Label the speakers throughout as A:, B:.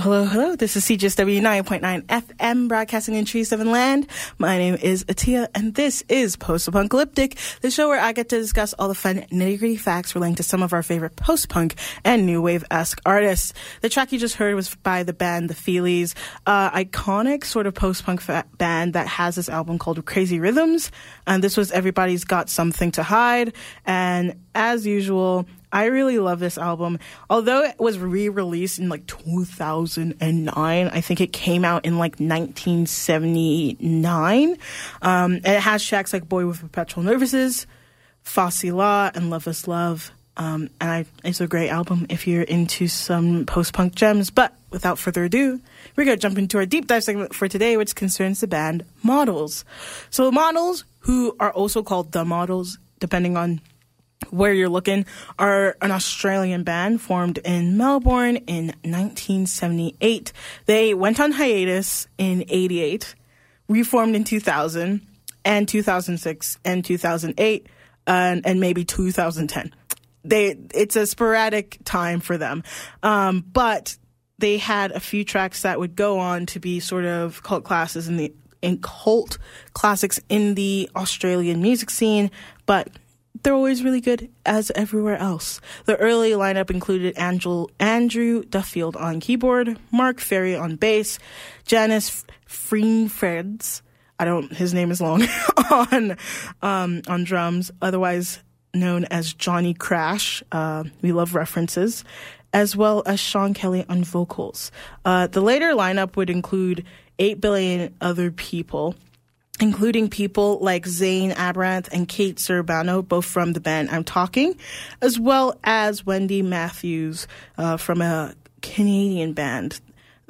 A: Hello, hello. This is CJSW 9.9 FM broadcasting in Treaty 7 Land. My name is Atia and this is Post-A-Punk-Alyptic, the show where I get to discuss all the fun nitty-gritty facts relating to some of our favorite post-punk and new wave-esque artists. The track you just heard was by the band The Feelies, uh, iconic sort of post-punk fa- band that has this album called Crazy Rhythms. And this was Everybody's Got Something to Hide. And as usual, I really love this album. Although it was re-released in like 2009, I think it came out in like 1979. Um, and it has tracks like Boy with Perpetual Nervousness, Fa Cé-La, and Loveless Love. Um, and I, it's a great album if you're into some post-punk gems. But without further ado, we're going to jump into our deep dive segment for today, which concerns the band Models. So Models, who are also called The Models, depending on where you're looking are an Australian band formed in Melbourne in 1978. They went on hiatus in 88, reformed in 2000 and 2006 and 2008 and, and maybe 2010. They it's a sporadic time for them, um, but they had a few tracks that would go on to be sort of cult classes in the in cult classics in the Australian music scene, but they're always really good as everywhere else. The early lineup included Andrew, Andrew Duffield on keyboard, Mark Ferrie on bass, Janis Freidenfelds, I don't, his name is long, on, um, on drums, otherwise known as Johnny Crash. Uh, we love references. As well as Sean Kelly on vocals. Uh, the later lineup would include 8 billion other people, including people like Zan Abeyratne and Kate Ceberano, both from the band I'm Talking, as well as Wendy Matthews uh, from a Canadian band.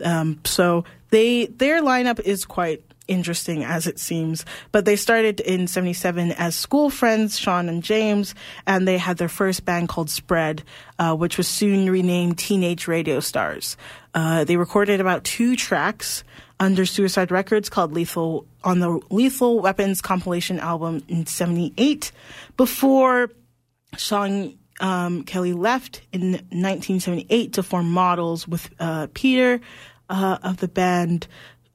A: Um, so they their lineup is quite interesting as it seems. But they started in 77 as school friends, Sean and James, and they had their first band called Spread, uh, which was soon renamed Teenage Radio Stars. Uh, they recorded about two tracks under Suicide Records called Lethal on the Lethal Weapons compilation album in 78 before Sean um, Kelly left in 1978 to form Models with uh, Peter uh, of the band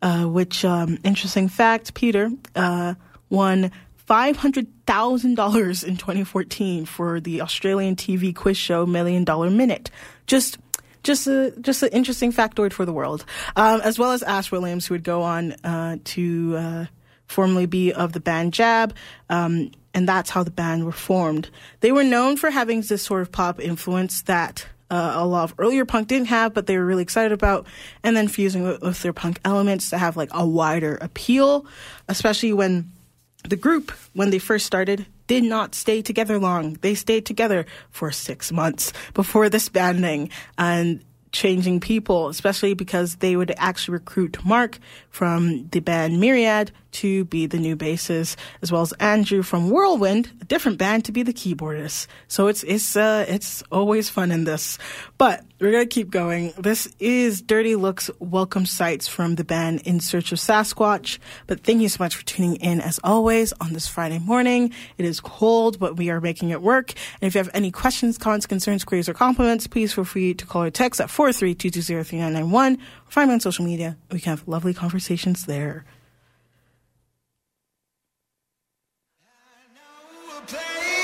A: uh, which, um, interesting fact, Peter uh, won $500,000 in 2014 for the Australian TV quiz show Million Dollar Minute. Just just a just an interesting factoid for the world, um, as well as Ash Williams, who would go on uh, to uh, formerly be of the band Jab, um, and that's how the band were formed. They were known for having this sort of pop influence that uh, a lot of earlier punk didn't have, but they were really excited about, and then fusing with, with their punk elements to have like a wider appeal, especially when the group, when they first started, did not stay together long. They stayed together for six months before disbanding and changing people, especially because they would actually recruit Mark from the band Myriad to be the new bassist, as well as Andrew from Whirlywirld, a different band, to be the keyboardist. So it's it's uh, it's always fun in this. But we're gonna keep going. This is Dirty Looks welcome sights from the band In Search of Sasquatch. But thank you so much for tuning in as always on this Friday morning. It is cold, but we are making it work. And if you have any questions, comments, concerns, queries, or compliments, please feel free to call or text at 432203991 or find me on social media. We can have lovely conversations there.
B: Place,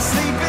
A: sleep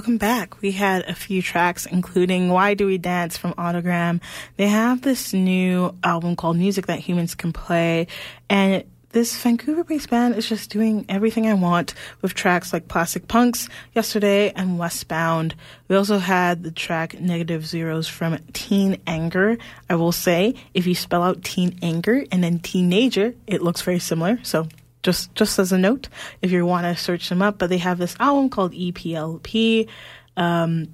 A: welcome back. We had a few tracks, including "Why Do We Dance" from Autogramm. They have this new album called "Music That Humans Can Play," and this Vancouver-based band is just doing everything I want with tracks like "Plastic Punks," "Yesterday," and "Westbound." We also had the track "Negative Zeros" from Teen Anger. I will say, if you spell out Teen Anger and then Teenager, it looks very similar. So just just as a note, if you want to search them up. But they have this album called EPLP, um,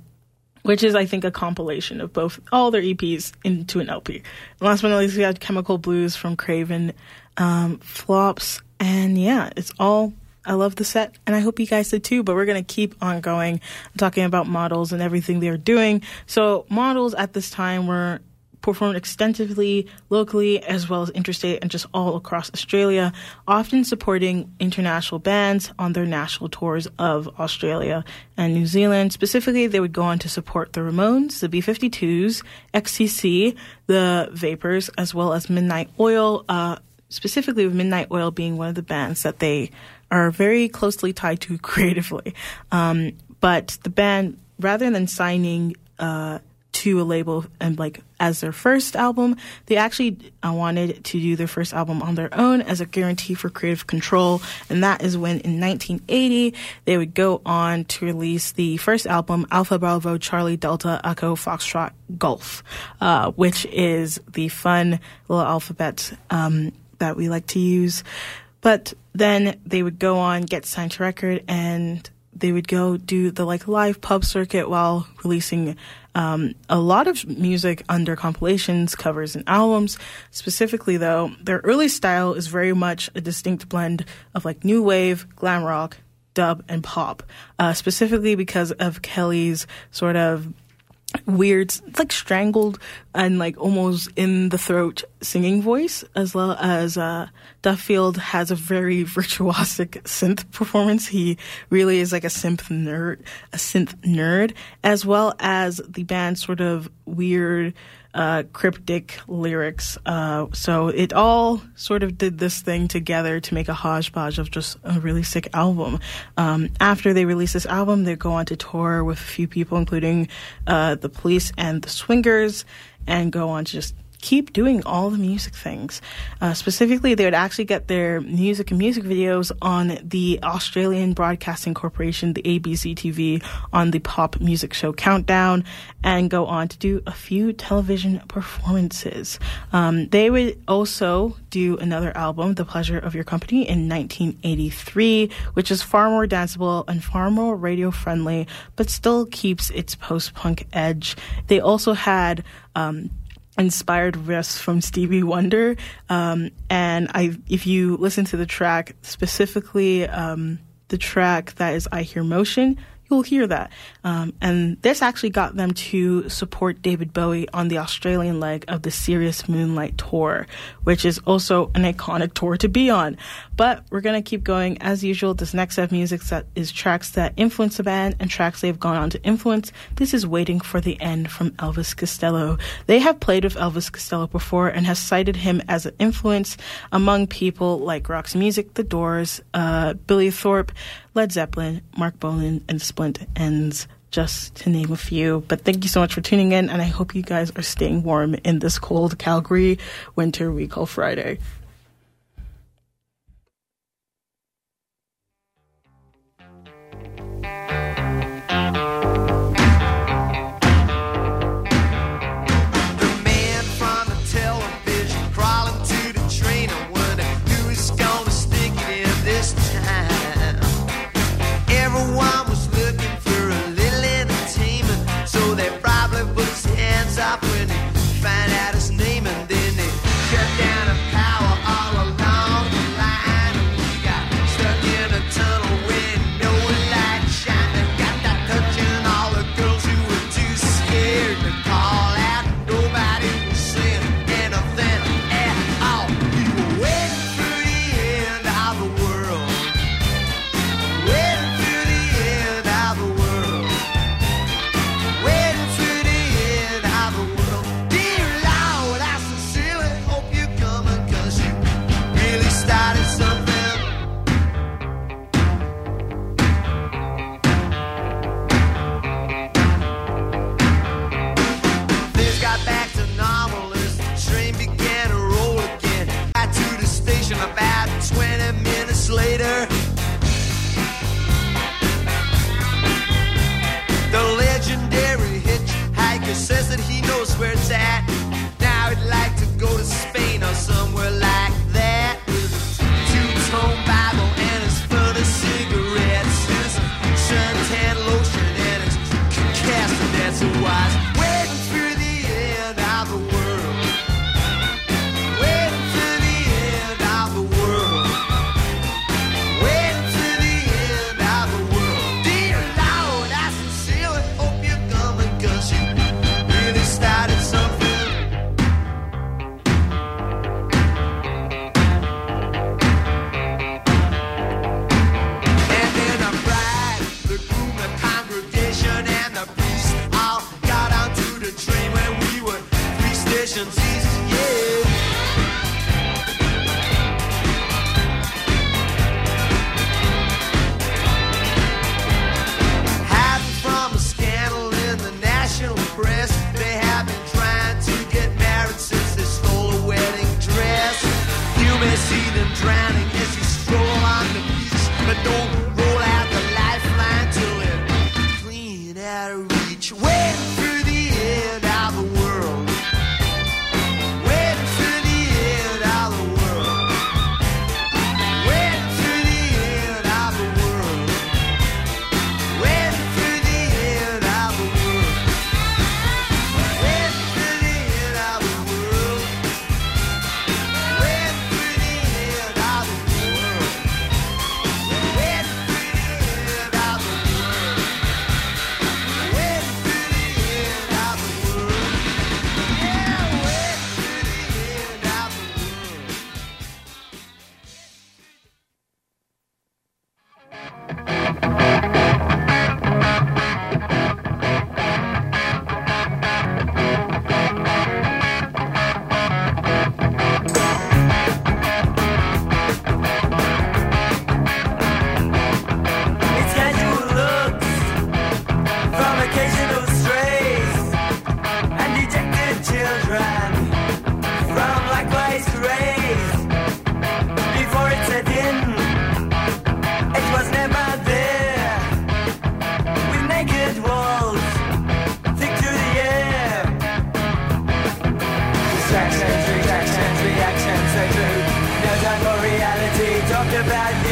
A: which is I think a compilation of both all their EPs into an LP. And last but not least, we had Chemical Blues from Craven, um, Fops, and yeah, it's all. I love the set, and I hope you guys did too. But we're gonna keep on going, talking about models and everything they're doing. So models at this time were performed extensively locally as well as interstate and just all across Australia, often supporting international bands on their national tours of Australia and New Zealand. Specifically, they would go on to support the Ramones, the B 52s, XTC, the Vapors, as well as Midnight Oil, uh, specifically with Midnight Oil being one of the bands that they are very closely tied to creatively. Um, but the band, rather than signing, uh, to a label and like as their first album they actually uh, wanted to do their first album on their own as a guarantee for creative control. And that is when in 1980 they would go on to release the first album alpha bravo charlie delta echo foxtrot golf uh, which is the fun little alphabet um, that we like to use. But then they would go on get signed to record and they would go do the like live pub circuit while releasing um, a lot of music under compilations, covers, and albums. Specifically, though, their early style is very much a distinct blend of like new wave, glam rock, dub, and pop. Uh, specifically because of Kelly's sort of weird, like strangled and like almost in the throat singing voice, as well as uh, Duffield has a very virtuosic synth performance. He really is like a synth nerd, a synth nerd, as well as the band's sort of weird. Uh, cryptic lyrics. Uh, so it all sort of did this thing together to make a hodgepodge of just a really sick album. Um, after they release this album, they go on to tour with a few people, including uh, the Police and the Swingers, and go on to just
C: keep doing all the music things. Uh, specifically, they would actually get their music and music videos on the Australian Broadcasting Corporation, the ABC TV, on the pop music show Countdown, and go on to do a few television performances. Um, they would also do another album, The Pleasure of Your Company, in 1983, which is far more danceable and far more radio friendly, but still keeps its post punk edge. They also had um, inspired riffs from Stevie Wonder, um, and I, if you listen to the track specifically, um, the track that is "I Hear Motion." You'll hear that. Um, and this actually got them to support David Bowie on the Australian leg of the Serious Moonlight Tour, which is also an iconic tour to be on. But we're going to keep going. As usual, this next set of music set is tracks that influence the band and tracks they've gone on to influence. This is Waiting for the End from Elvis Costello. They have played with Elvis Costello before and has cited him as an influence among people like Roxy Music, The Doors, uh, Billy Thorpe, Led Zeppelin, Marc Bolan, and Split Enz, just to name a few. But thank you so much for tuning in, and I hope you guys are staying warm in this cold Calgary winter we call Friday.
D: about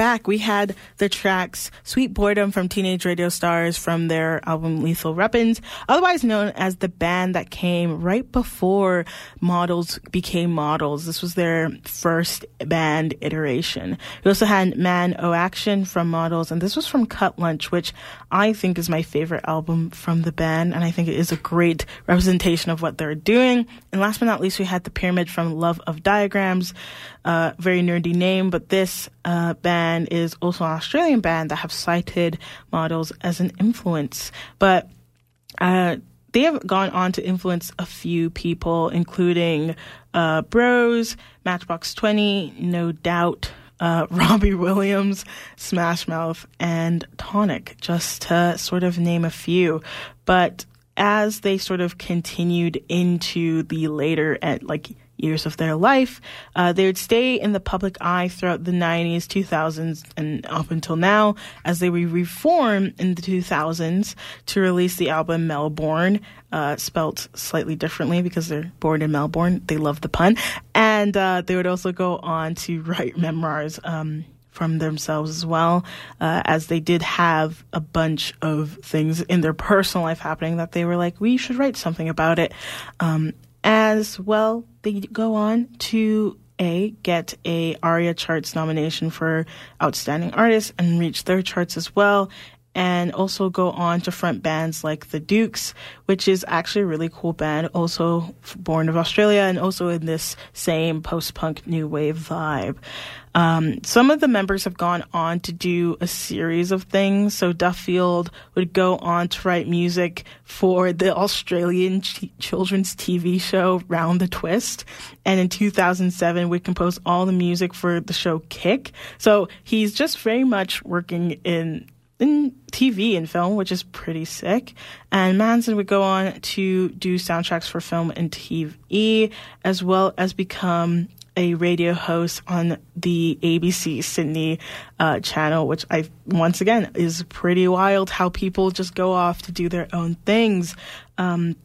A: back. We had the tracks Sweet Boredom from Teenage Radio Stars from their album Lethal Weapons, otherwise known as the band that came right before Models became Models. This was their first band iteration. We also had Man O Action from Models, and this was from Cut Lunch, which I think is my favorite album from the band, and I think it is a great representation of what they're doing. And last but not least, we had The Pyramid from Love of Diagrams, uh, very nerdy name, but this uh, band is also an Australian band that have cited models as an influence. But uh, they have gone on to influence a few people, including uh, Bros, Matchbox 20, No Doubt, uh, Robbie Williams, Smash Mouth, and Tonic, just to sort of name a few. But as they sort of continued into the later, at like years of their life. Uh, they would stay in the public eye throughout the 90s, 2000s, and up until now as they would reform in the 2000s to release the album Melbourne, uh, spelt slightly differently because they're born in Melbourne. They love the pun. And uh, they would also go on to write memoirs. Um, from themselves as well, uh, as they did have a bunch of things in their personal life happening that they were like, we should write something about it. Um, as well, they go on to a get a ARIA Charts nomination for Outstanding Artist and reach their charts as well. And also go on to front bands like the Dukes, which is actually a really cool band, also born of Australia and also in this same post punk new wave vibe. Um, some of the members have gone on to do a series of things. So Duffield would go on to write music for the Australian ch- children's TV show Round the Twist. And in 2007 would compose all the music for the show Kick. So he's just very much working in in TV and film, which is pretty sick. And Manson would go on to do soundtracks for film and TV, as well as become a radio host on the ABC Sydney uh, channel, which I once again is pretty wild how people just go off to do their own things. Um,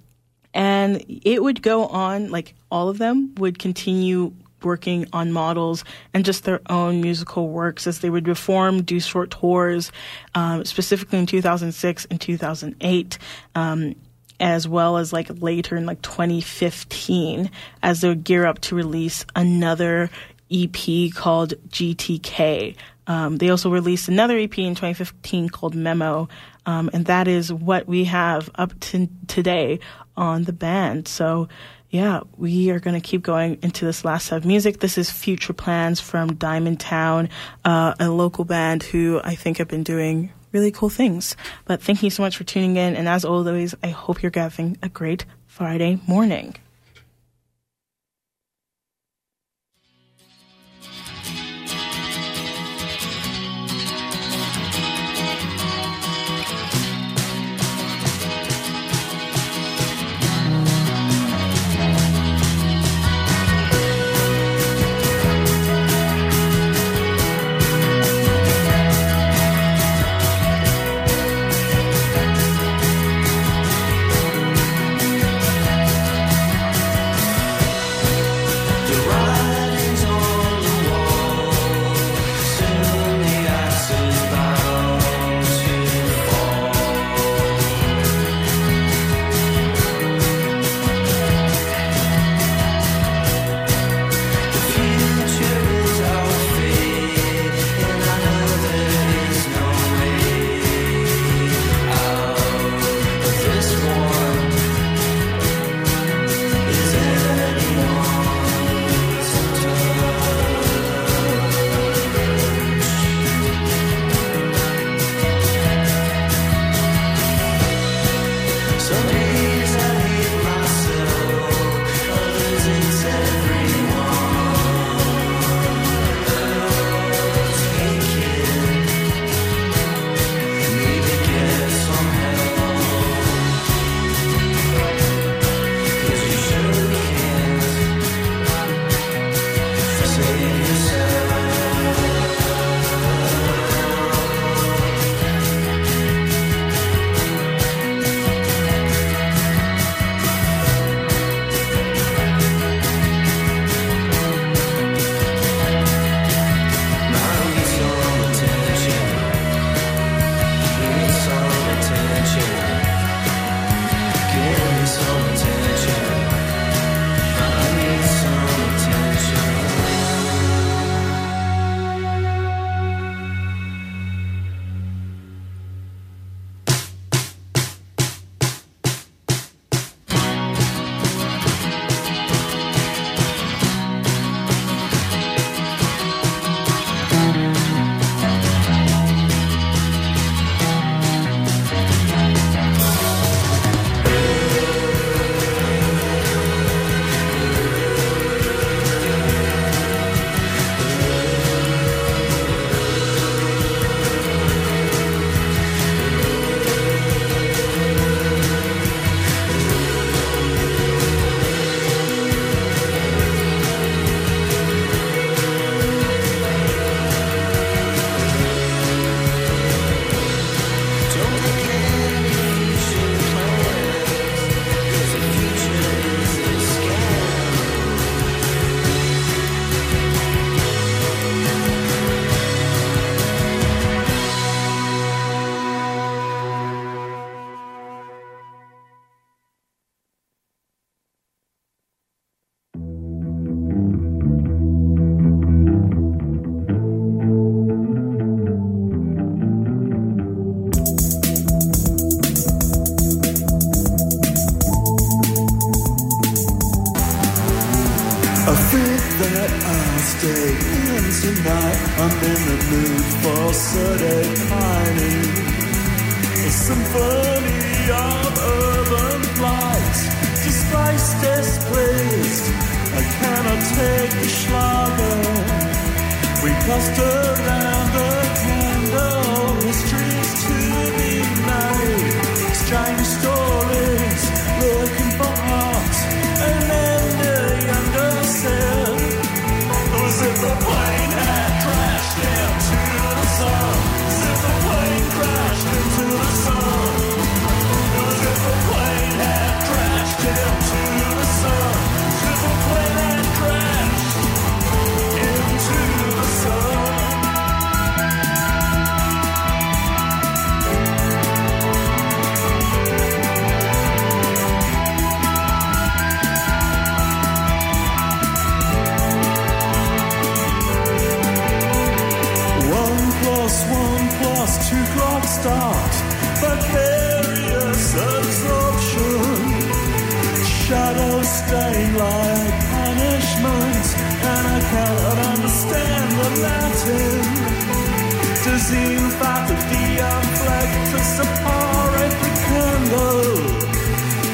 A: and it would go on, like all of them would continue working on models and just their own musical works as they would reform, do short tours, um, specifically in 2006 and 2008. Um, as well as like later in like 2015 as they would gear up to release another EP called GTK. Um, they also released another EP in 2015 called Memo, um, and that is what we have up to today on the band. So, yeah, we are going to keep going into this last set of music. This is Future Plans from Diamondtown, uh, a local band who I think have been doing really cool things. But thank you so much for tuning in. And as always, I hope you're having a great Friday morning.
E: Two clocks start, but various absorption. Shadows stain like punishment, and I cannot understand the Latin. Disease faculty unflagged to separate the candle.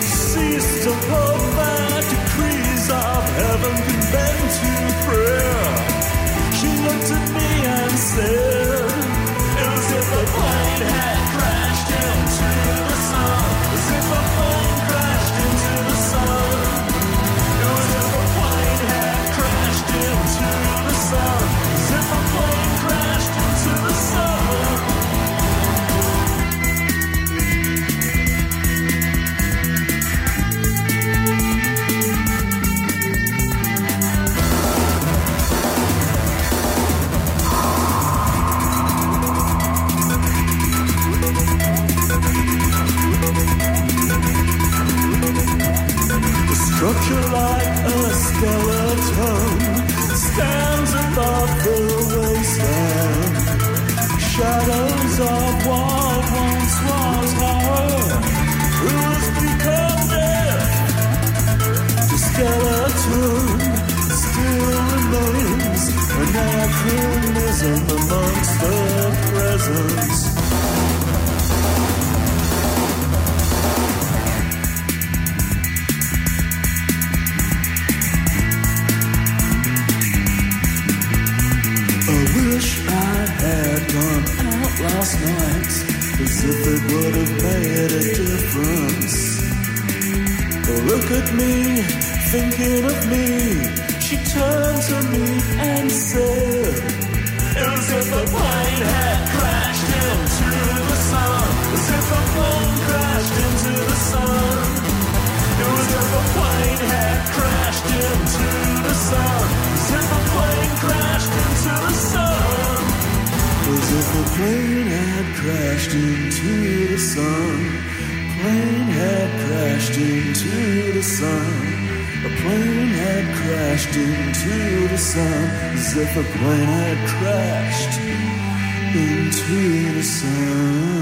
E: Cease to hold that decrees of heaven can bend to prayer. She looked at me and said, Shadows of what once was horror, who has become death. The skeleton still remains anachronism amongst the presence. Last night as if it would have made a difference. Oh, look at me, thinking of me. She turned to me and said, was if the plane had crashed into the sun. As if the plane crashed into the sun. It was if a plane had crashed into the sun. As if a plane crashed into the sun. As if a plane had crashed into the sun. Plane had crashed into the sun. A plane had crashed into the sun. As if a plane had crashed into the sun.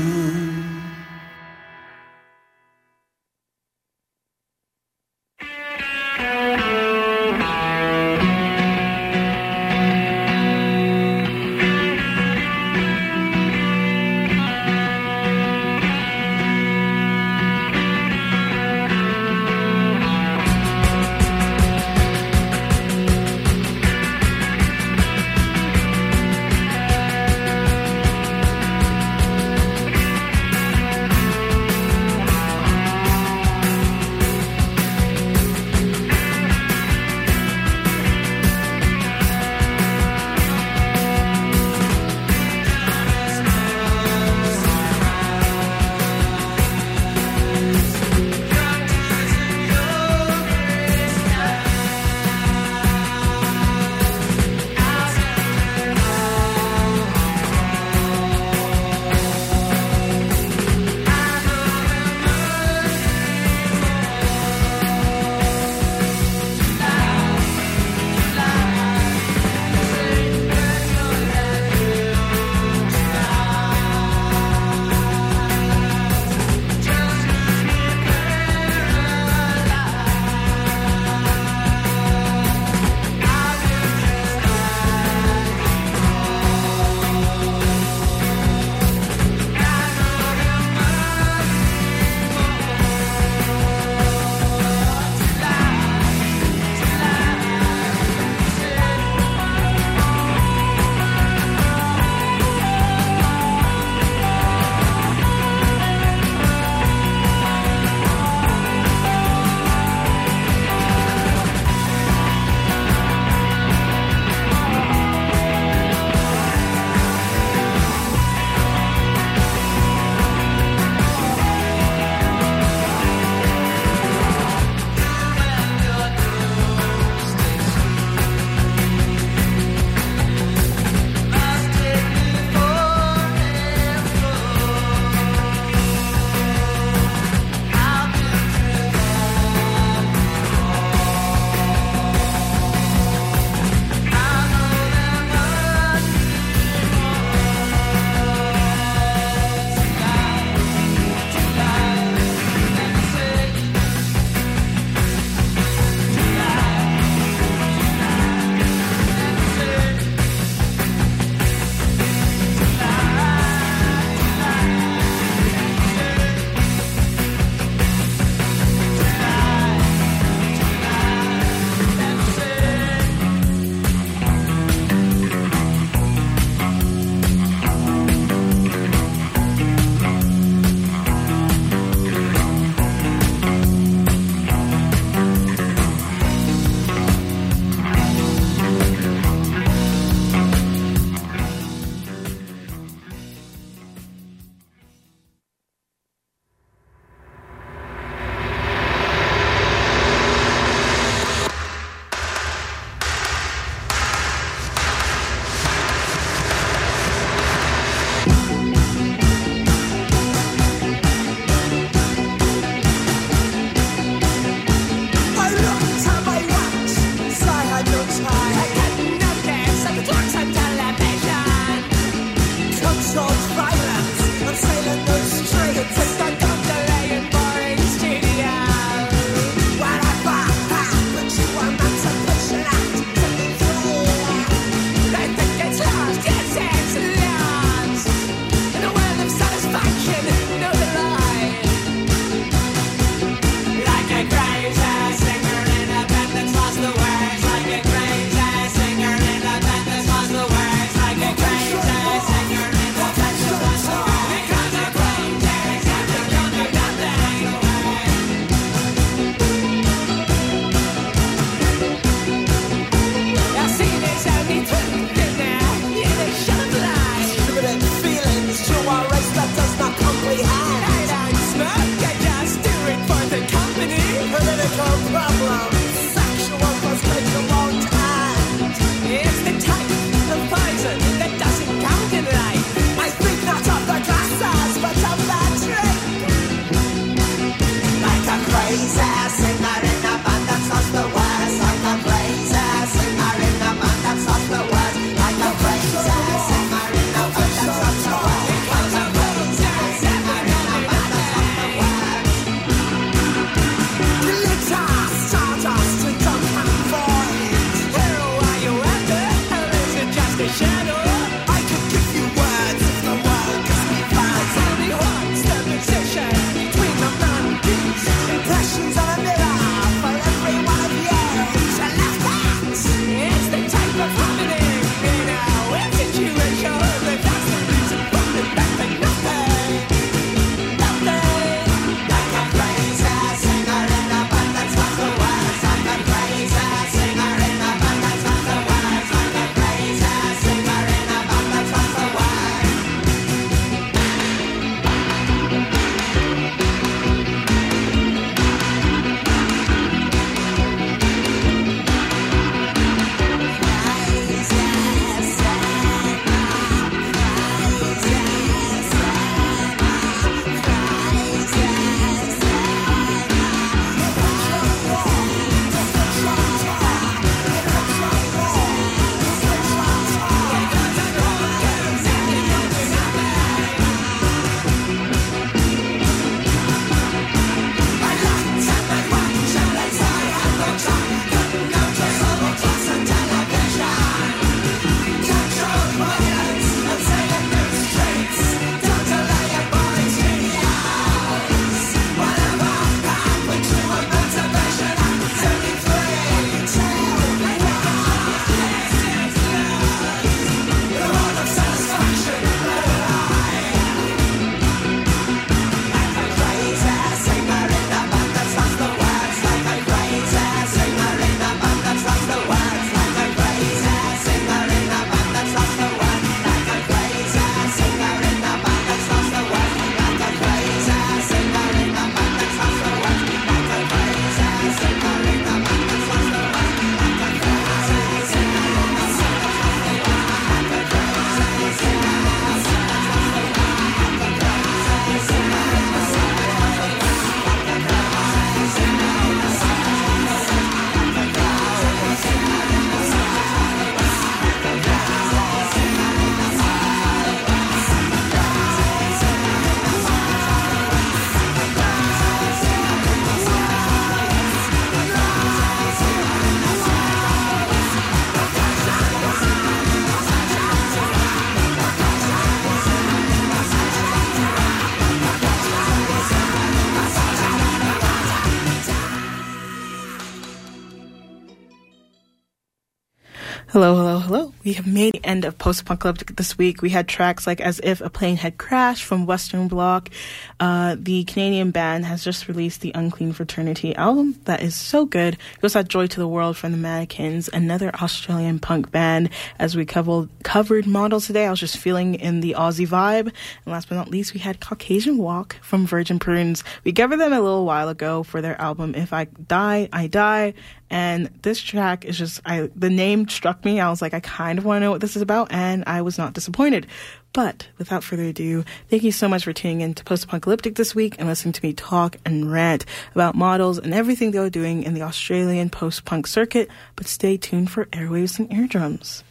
A: We have made the end of Post-A-Punk-Alyptic this week. We had tracks like As If a Plane Had Crashed from Western Bloc. Uh, the Canadian band has just released the Unclean Fraternity album that is so good. We also had Joy to the World from the Manikins, another Australian punk band. As we covered, covered models today, I was just feeling in the Aussie vibe. And last but not least, we had Caucasian Walk from Virgin Prunes. We covered them a little while ago for their album If I Die, I Die. And this track is just, I the name struck me. I was like, I kind of want to know what this is about, and I was not disappointed. But without further ado, thank you so much for tuning in to Post-A-Punk-Alyptic this week and listening to me talk and rant about models and everything they were doing in the Australian post punk circuit. But stay tuned for airwaves and eardrums.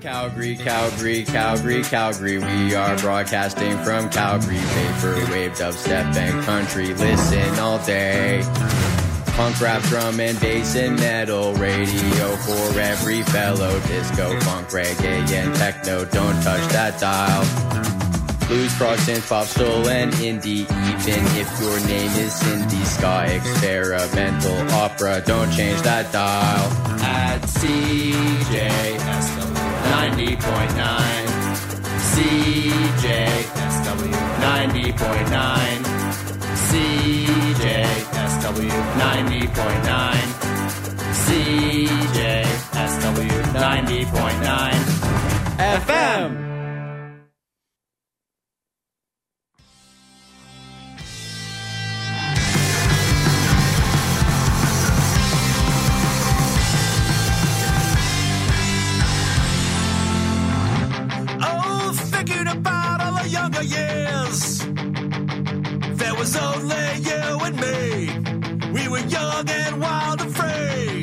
C: Calgary, Calgary, Calgary, Calgary. We are broadcasting from Calgary. Vaporwave, dubstep, and country. Listen all day. Punk, rap, drum, and bass and metal. Radio for every fellow. Disco, funk, reggae, and techno. Don't touch that dial. Blues, prog, synth, pop, soul, and indie. Even if your name is Cindy, ska, experimental, opera. Don't change that dial. At CJSW 90.9. CJSW 90.9. CJSW 90.9. CJSW 90.9 FM.
B: younger years, there was only you and me. We were young and wild and free.